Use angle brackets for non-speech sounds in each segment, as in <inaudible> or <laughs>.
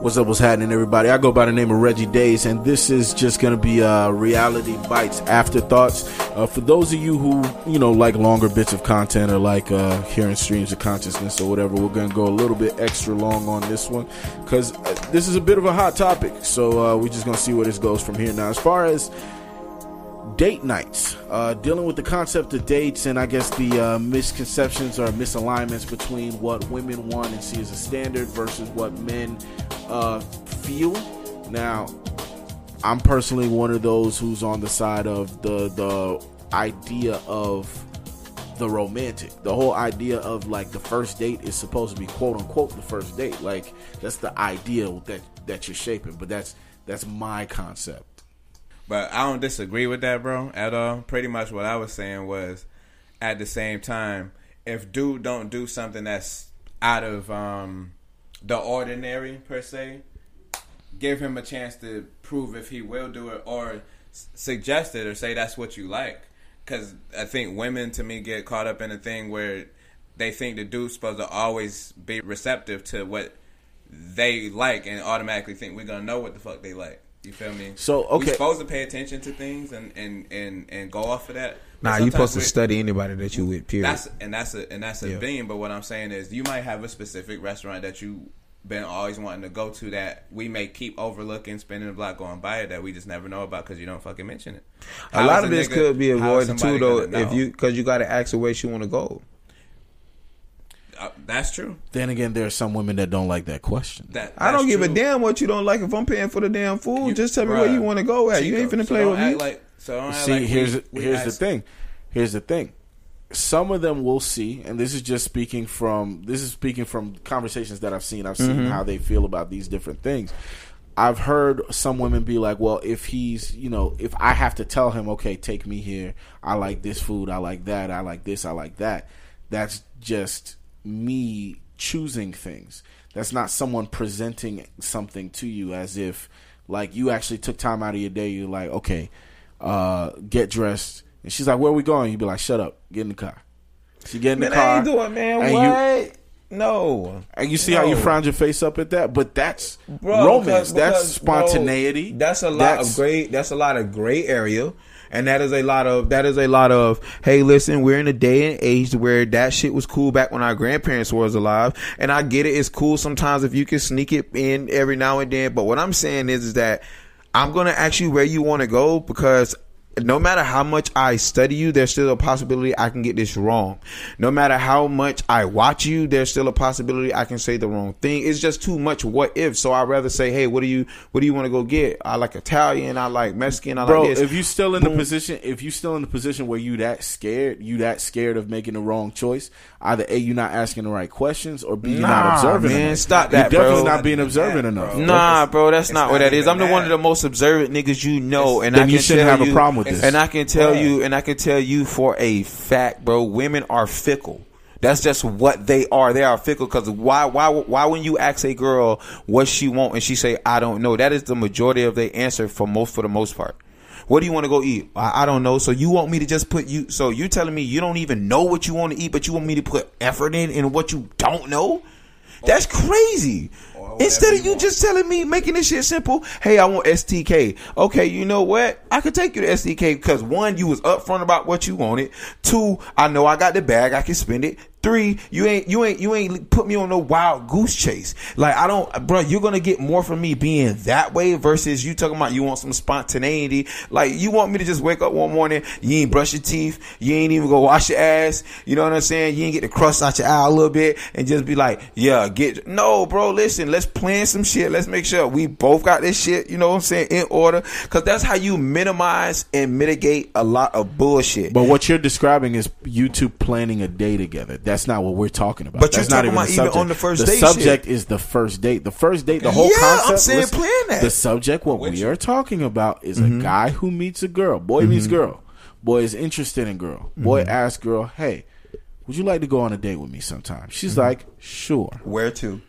What's up? What's happening, everybody? I go by the name of Reggie Days, and this is just gonna be uh, reality bites, afterthoughts. Uh, for those of you who you know like longer bits of content or like uh, hearing streams of consciousness or whatever, we're gonna go a little bit extra long on this one because uh, this is a bit of a hot topic. So uh, we're just gonna see where this goes from here. Now, as far as date nights, uh, dealing with the concept of dates and I guess the uh, misconceptions or misalignments between what women want and see as a standard versus what men uh, feel. Now, I'm personally one of those who's on the side of the the idea of the romantic. The whole idea of like the first date is supposed to be quote unquote the first date. Like that's the ideal that that you're shaping. But that's that's my concept. But I don't disagree with that, bro, at all. Pretty much what I was saying was, at the same time, if dude don't do something that's out of um, the ordinary per se, give him a chance to prove if he will do it, or s- suggest it, or say that's what you like. Because I think women, to me, get caught up in a thing where they think the dude's supposed to always be receptive to what they like, and automatically think we're gonna know what the fuck they like. You feel me? So, okay. we supposed to pay attention to things and and and, and go off of that. But Nah, you sometimes supposed to study anybody that you with. Period. That's and that's a and that's a Yeah. being. But what I'm saying is, you might have a specific restaurant that you been always wanting to go to that we may keep overlooking, spending the block going by it that we just never know about because you don't fucking mention it. a lot of this nigga- could be avoided too, though, if you because you got to ask her where she want to go. Uh, that's true. Then again, there are some women that don't like that question. That I don't that's give a damn what you don't like. If I'm paying for the damn food, You- just tell me where you want to go at. you ain't Chico, finna so play don't with act me. Like, so don't act See, like we- here's we here's the thing. Here's the thing. Some of them will see, and this is just speaking from this is speaking from conversations that I've seen. I've seen how they feel about these different things. I've heard some women be like, "Well, if he's, you know, if I have to tell him, okay, take me here. I like this food. I like that. I like this. I like that." That's just me choosing things. That's not someone presenting something to you as if like you actually took time out of your day. You're like, okay, uh, get dressed. And she's like, where are we going? You'd be like, shut up, get in the car. She get in the car. I ain't doing, man. and What? You, no. and you see how you No. frowned your face up at that, but that's Bro, romance. because- that's because, bro, spontaneity. that's a lot That's- of great. That's a lot of gray area, and that is a lot of that is a lot of. Hey, listen, we're in a day and age where that shit was cool back when our grandparents was alive, and I get it. It's cool sometimes if you can sneak it in every now and then. But what I'm saying is, is that I'm gonna ask you where you want to go because no matter how much I study you, there's still a possibility I can get this wrong. No matter how much I watch you, there's still a possibility I can say the wrong thing. It's just too much what if. So I'd rather say, hey, what do you what do you want to go get? I like Italian, I like Mexican, I Bro, like this. if you still in the position, if you still in the position where you that scared, you that scared of making the wrong choice, either a you're not asking the right questions, or b you Nah, not observing. man, enough. stop You're that, definitely bro. not being observant Bro. enough. Nah, bro, that's not not what that is. I'm the one of the most observant niggas you know, and Then I can you shouldn't tell have a you- problem with this. And I can tell Yeah. you, and I can tell you for a fact, bro, women are fickle. That's just what they are. They are fickle because why, why, why when you ask a girl what she want and she say I don't know, that is the majority of their answer for most for the most part. What do you want to go eat? I, I don't know. So you want me to just put you? So you're telling me you don't even know what you want to eat, but you want me to put effort in in what you don't know? That's crazy. Instead of you want. just telling me, making this shit simple. Hey, I want STK. Okay, you know what? I could take you to STK because one, you was upfront about what you wanted. Two, I know I got the bag. I can spend it. Three, you ain't you ain't you ain't put me on no wild goose chase. Like I don't, bro. You're gonna get more from me being that way versus you talking about you want some spontaneity. Like you want me to just wake up one morning, you ain't brush your teeth, you ain't even go wash your ass. You know what I'm saying? You ain't get the crust out your eye a little bit and just be like, yeah, get no, bro. Listen, let's plan some shit. Let's make sure we both got this shit. You know what I'm saying in order because that's how you minimize and mitigate a lot of bullshit. But what you're describing is you two planning a day together. Not what we're talking about. But you're That's not talking even about the even on the first the date subject shit. is the first date. The first date, the whole Yeah, I'm concept. saying listen, plan that. The subject, what Which- we are talking about, is Mm-hmm. a guy who meets a girl. Boy meets girl. Boy is interested in girl. Boy Mm-hmm. asks girl, "Hey, would you like to go on a date with me sometime?" She's Mm-hmm. like, "Sure." Where to?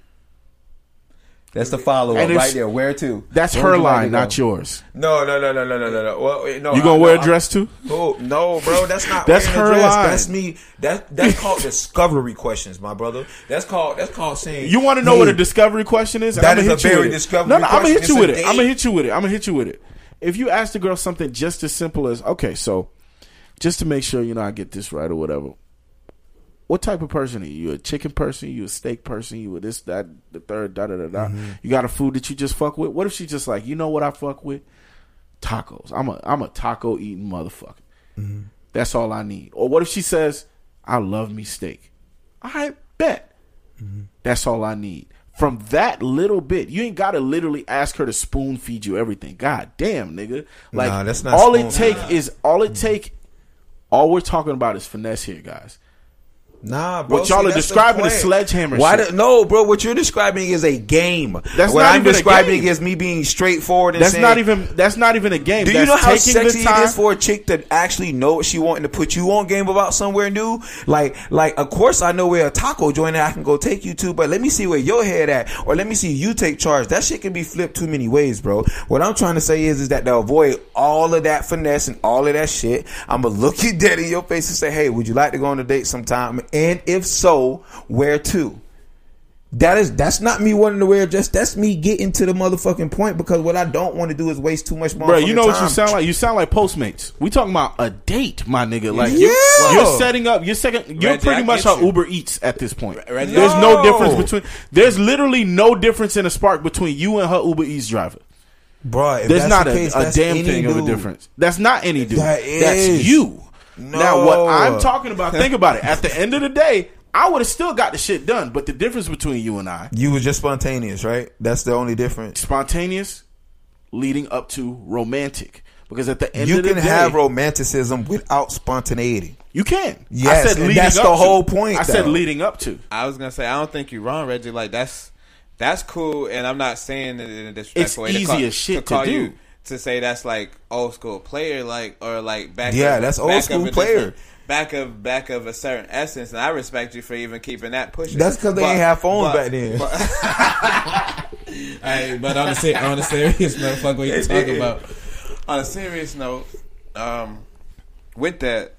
That's the follow up right there. Where to? That's Where her would you like line, not yours. No, no, no, no, no, no, no. Well, eh, no. You I- gonna wear no, a dress too? Oh no, bro, that's not. That's her line. That's me. That that's called discovery questions, my brother. That's called that's called saying. You want to know hey, what a discovery question is? That I'ma is hit a you very discovery No, no, I'm gonna hit you with it. I'm gonna hit you with it. I'm gonna hit you with it. If you ask the girl something just as simple as, okay, so just to make sure you know I get this right or whatever. What type of person are you? You a chicken person? You a steak person? You a this, that, the third, da da da da. Mm-hmm. You got a food that you just fuck with? What if she just like, you know what I fuck with? Tacos. I'm a I'm a taco eating motherfucker. Mm-hmm. That's all I need. Or what if she says, I love me steak? I bet. Mm-hmm. That's all I need. From that little bit, you ain't gotta literally ask her to spoon feed you everything. God damn, nigga. Like Nah, that's not all it spoon- take is all it take. All we're talking about is finesse here, guys. Nah, bro. What y'all see, are describing is sledgehammer Why? shit. The, no, bro. What you're describing is a game. That's what not I'm even a describing game. is me being straightforward. And That's saying, not even that's not even a game. Do you That's know how sexy it time- for a chick to actually know what she wanting to put you on game about somewhere new? Like, like, of course I know where a taco joint I can go take you to, but let me see where your head at, or let me see you take charge. That shit can be flipped too many ways, bro. What I'm trying to say is, is that to avoid all of that finesse and all of that shit, I'm gonna look <laughs> you dead in your face and say, hey, would you like to go on a date sometime? And if so, where to? That is that's not me wanting to wear a dress. That's me getting to the motherfucking point because what I don't want to do is waste too much money. Bro, you know what you sound like? You sound like Postmates. We talking about a date, my nigga. Like Yeah. you're, you're setting up. You're second. You're Reggie, pretty I much how you. Uber eats at this point. Reggie- There's no No. difference between. There's literally no difference in a spark between you and her Uber Eats driver. Bro, if There's that's not the a, case, a that's damn any thing of a difference. That's not any dude. That That's you. No. Now, what I'm talking about, think about it. <laughs> At the end of the day, I would have still got the shit done. But the difference between you and I, You was just spontaneous, right? That's the only difference. spontaneous, leading up to romantic. Because at the end You of the can day, have romanticism without spontaneity. You can. Yes, and that's up the to. whole point, I said leading up to. I was gonna say I don't think you're wrong, Reggie. Like that's that's cool, and I'm not saying it in a disrespectful It's way. to call- easy as shit to call do. You, to say that's like old school player, like or like back. Yeah, of, that's old back school of player. Back of back of a certain essence, and I respect you for even keeping that pushing. That's because they But- ain't have phones but- back then. <laughs> Hey, but on the se- on the serious note, fuck what you talking about. on a serious note, um, with that,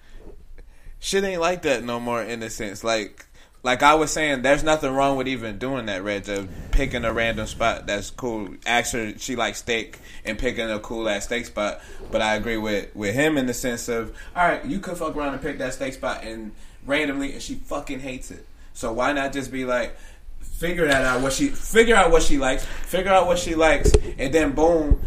shit ain't like that no more. In a sense, like like I was saying, there's nothing wrong with even doing that, Reg. Of picking a random spot that's cool. Ask her she likes steak and picking a cool ass steak spot. But I agree with with him in the sense of, all right, you could fuck around and pick that steak spot and randomly, and she fucking hates it. So why not just be like. Figure that out what she figure out what she likes, figure out what she likes, and then boom,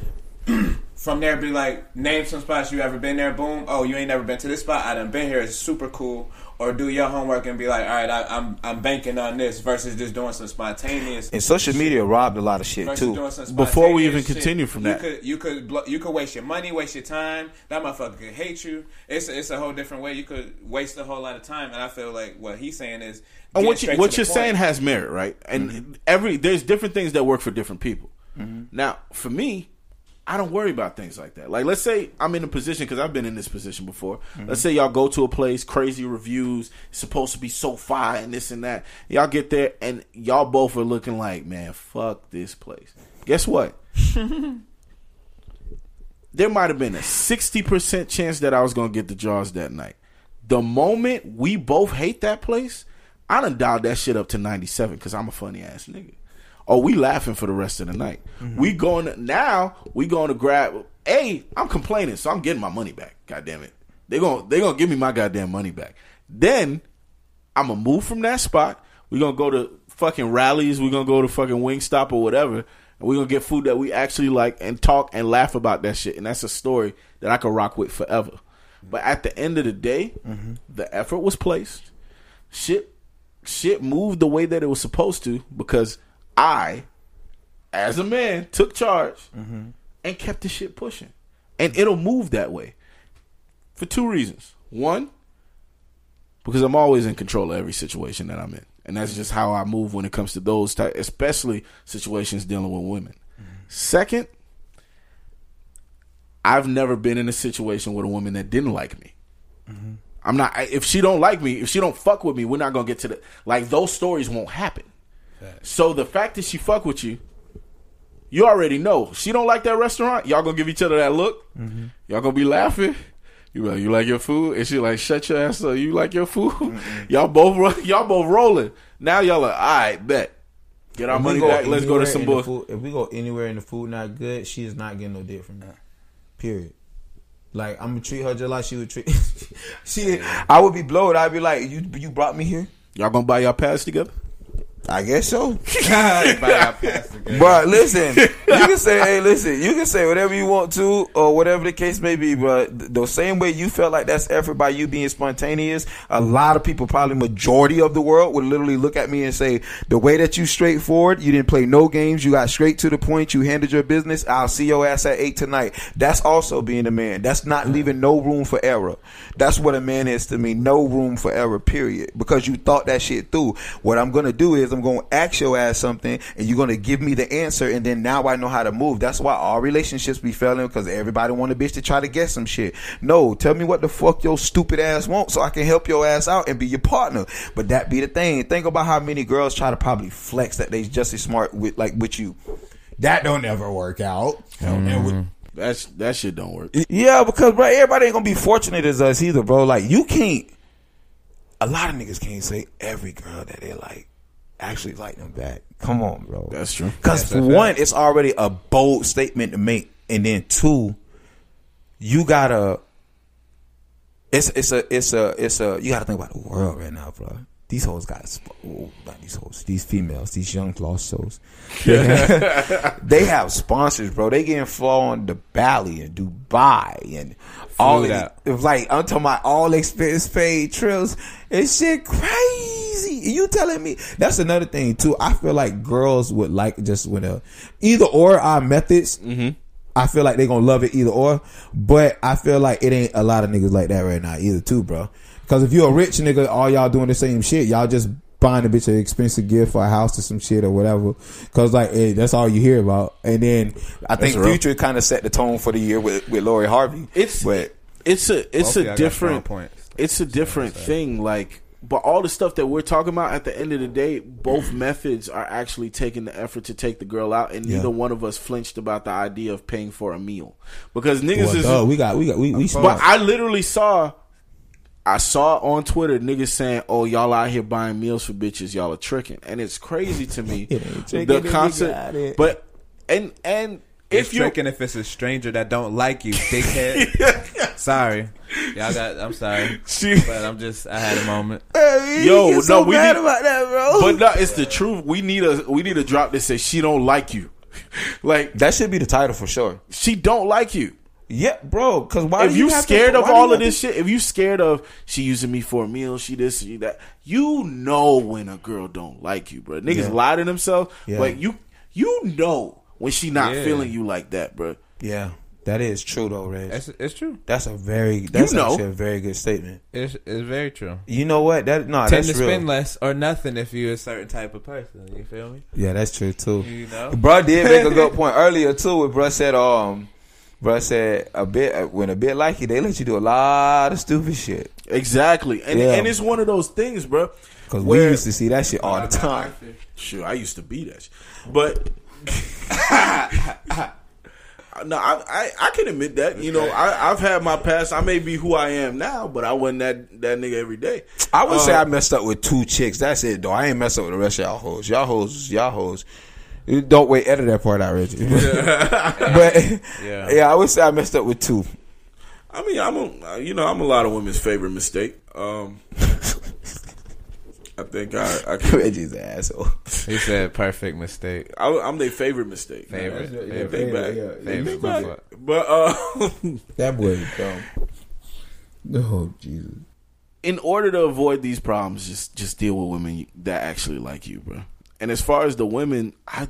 <clears throat> from there be like name some spots you ever been there boom oh you ain't never been to this spot i done been here it's super cool or do your homework and be like all right I, i'm i'm banking on this versus just doing some spontaneous And social media robbed a lot of shit versus too. doing some Before we spontaneous even shit. continue from you that. could you could blo- you could waste your money waste your time that motherfucker could hate you it's it's a whole different way you could waste a whole lot of time and i feel like what he's saying is And what you, what you're point. saying has merit, right? And mm-hmm. every there's different things that work for different people. Mm-hmm. Now, for me, I don't worry about things like that. Like, let's say I'm in a position because I've been in this position before. Mm-hmm. Let's say y'all go to a place, crazy reviews, supposed to be so fire and this and that. Y'all get there and y'all both are looking like, man, fuck this place. Guess what? <laughs> there might have been a 60% chance that I was going to get the jaws that night. The moment we both hate that place, I done dialed that shit up to 97 because I'm a funny ass nigga. Oh, we laughing for the rest of the night. Mm-hmm. We going to, now, we going to grab, A, I'm complaining, so I'm getting my money back. God damn it. They're going they gonna give me my goddamn money back. Then, I'm to move from that spot. We're going to go to fucking Rally's. We're going to go to fucking Wingstop or whatever. And we're going to get food that we actually like and talk and laugh about that shit. And that's a story that I could rock with forever. But at the end of the day, mm-hmm. the effort was placed. Shit, shit moved the way that it was supposed to because I, as a man, took charge mm-hmm. and kept the shit pushing. And it'll move that way for two reasons. One, because I'm always in control of every situation that I'm in, and that's just how I move when it comes to those type, especially situations dealing with women. Mm-hmm. Second, I've never been in a situation with a woman that didn't like me. Mm-hmm. I'm not. If she don't like me, if she don't fuck with me, we're not gonna get to the like those stories won't happen. So the fact that she fuck with you, you already know she don't like that restaurant. Y'all gonna give each other that look. Mm-hmm. Y'all gonna be laughing. You like you like your food, and she like shut your ass up. You like your food. <laughs> y'all both y'all both rolling. Now y'all like, all right, bet. Get our If money back. Let's go to some bull. food- If we go anywhere and the food not good, she is not getting no dick from me. Period. Like I'm gonna treat her just like she would treat. <laughs> she, I would be blowed. I'd be like, "You, you brought me here." Y'all gonna buy y'all pass together? I guess so. Everybody got passed again. But listen, you can say, hey, listen, you can say whatever you want to, or whatever the case may be. But the same way you felt like that's effort by you being spontaneous, a lot of people, probably majority of the world, would literally look at me and say, the way that you straightforward, you didn't play no games, you got straight to the point, you handled your business. I'll see your ass at eight tonight. That's also being a man. That's not leaving no room for error. That's what a man is to me. No room for error. Period. Because you thought that shit through. What I'm gonna do is I'm gonna ask your ass something, and you're gonna give me the answer, and then now I know how to move. That's why all relationships be failing because everybody want a bitch to try to get some shit. No, tell me what the fuck your stupid ass want, so I can help your ass out and be your partner. But that be the thing. Think about how many girls try to probably flex that they just as smart with like with you. That don't ever work out. And with- That's that shit don't work. yeah, because bro, everybody ain't gonna be fortunate as us either, bro. Like you can't. A lot of niggas can't say every girl that they like actually like them back. Come on, bro. That's true. Because for one, it's already a bold statement to make, and then two, you gotta. It's it's a it's a it's a you gotta think about the world right now, bro. These hoes got oh, not these hoes, these females, these young lost souls. <laughs> they have sponsors, bro. They getting flown to Bali and Dubai and all Flew of out. Like I'm talking about all expense paid trips. It's shit crazy. You telling me that's another thing too. I feel like girls would like just when a either or our methods. Mm-hmm. I feel like they gonna love it either or, but I feel like it ain't a lot of niggas like that right now either too, bro. Because if you're a rich nigga, all y'all doing the same shit. Y'all just buying a bitch an expensive gift for a house or some shit or whatever. Because like eh, that's all you hear about. And then I think real. Future kind of set the tone for the year with with Lori Harvey. It's but it's a it's Both a different strong points. it's a different thing. Like, but all the stuff that we're talking about at the end of the day, both <clears throat> methods are actually taking the effort to take the girl out, and Yeah. neither one of us flinched about the idea of paying for a meal because niggas well, is. duh, we got we got we we But. I literally saw. I saw on Twitter niggas saying, "Oh, y'all out here buying meals for bitches. Y'all are tricking," and it's crazy to me. <laughs> It ain't tricking the if concept, but and and If if you're you tricking if it's a stranger that don't like you, <laughs> dickhead. sorry, y'all got. I'm sorry, She- but I'm just. I had a moment. <laughs> Yo, Yo, so no, we mad need- about that, bro. But no, it's the truth. We need a we need a drop that says she don't like you. <laughs> like that should be the title for sure. she don't like you. Yeah, bro. Because why? if do you have to- scared of all of have this shit, if you scared of she using me for a meal, she this, she that, you know when a girl don't like you, bro. Niggas Yeah. lie to themselves. Yeah. Like you, you know when she not Yeah. feeling you like that, bro. Yeah, that is true though, Reg. It's, it's true. That's a very that's know. actually a very good statement. It's, it's very true. You know what? That no, Tend that's to real. spend less or nothing if you're a certain type of person. You feel me? Yeah, that's true too. You know. Bro did make a good <laughs> point earlier too. Where bro said, um, bro said a bit when a bit like you, they let you do a lot of stupid shit. Exactly, and Yeah. and it's one of those things, bro. Cause we used to see that shit all the time. Sure, I used to be that, shit. but <laughs> no, I, I I can admit that. You know, I I've had my past. I may be who I am now, but I wasn't that that nigga every day. I would say Uh, I messed up with two chicks. That's it, though. I ain't messed up with the rest of y'all hoes. Y'all hoes, y'all hoes. Don't wait, edit that part out, Reggie. <laughs> but Yeah. yeah. I would say I messed up with two. I mean, I'm a you know I'm a lot of women's favorite mistake. Um, I think I I <laughs> can, Reggie's an asshole. He said perfect mistake. I, I'm their favorite mistake. Favorite. Yeah, favorite. Think back. favorite. Think My back. fault. But uh, That boy is dumb. Oh Jesus. in order to avoid these problems, just just deal with women that actually like you, bro. And as far as the women, I,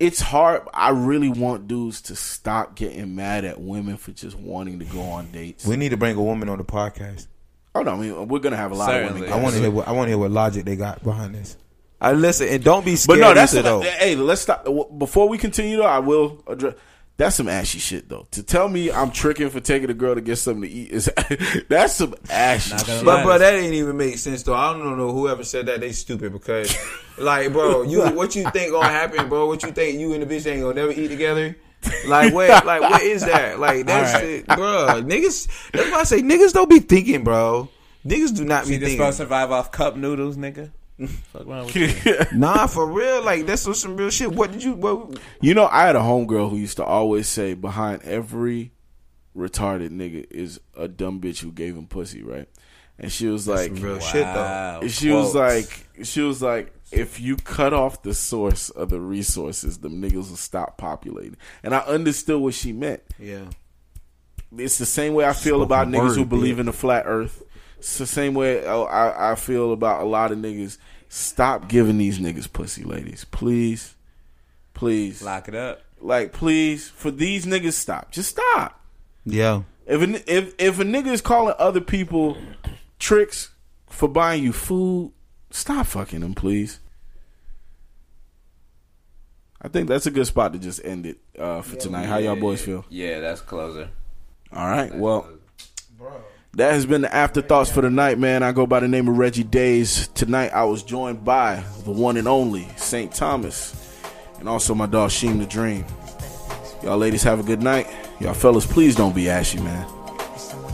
it's hard. I really want dudes to stop getting mad at women for just wanting to go on dates. We need to bring a woman on the podcast. Oh no, I mean we're gonna have a lot Certainly. of I women. want to hear. What, I want to hear what logic they got behind this. I listen and don't be scared. But no, that's either, what, though. hey. Let's stop before we continue. Though I will address. That's some ashy shit though. To tell me I'm tricking for taking a girl to get something to eat is <laughs> that's some ashy Not shit. But bro, that didn't even make sense though. I don't know whoever said that they stupid because, like, bro, you what you think gonna happen, bro? What you think you and the bitch ain't gonna never eat together? Like <laughs> what? Like what is that? Like that's Alright. it, bro. Niggas. That's why I say niggas don't be thinking, bro. Niggas do not She be just thinking. supposed to survive off cup noodles, nigga. Fuck wrong with you? <laughs> Nah, for real. Like that's some, some real shit. What did you? What? You know, I had a homegirl who used to always say behind every retarded nigga is a dumb bitch who gave him pussy, right? And she was like, Some real shit though. Wow. she was like, she was like, if you cut off the source of the resources, the niggas will stop populating. And I understood what she meant. Yeah. It's the same way I feel Spoken about niggas who believe bitch. in the flat Earth. It's the same way oh, I, I feel about a lot of niggas. Stop giving these niggas pussy, ladies, please, please. lock it up. Like, please, for these niggas, stop. Just stop. Yeah. If a, if if a nigga is calling other people tricks for buying you food, stop fucking them, please. I think that's a good spot to just end it uh, for tonight. How y'all boys feel? Yeah, that's closer. All right. Well, that has been the afterthoughts for the night, man. I go by the name of Reggie Days. Tonight, I was joined by the one and only St. Thomas, and also my dog Sheem the Dream. Y'all ladies have a good night. Y'all fellas, please don't be ashy, man.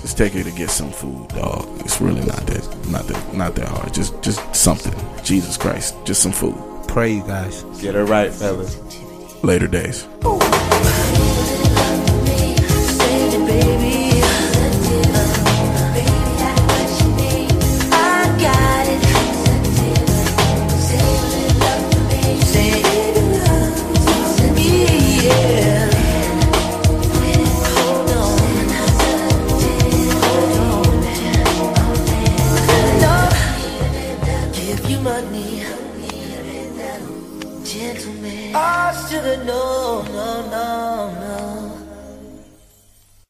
Just take her to get some food, dog. It's really not that, not that, not that hard. Just, just something. Jesus Christ, just some food. Pray you guys. Get her right, fellas. Later days.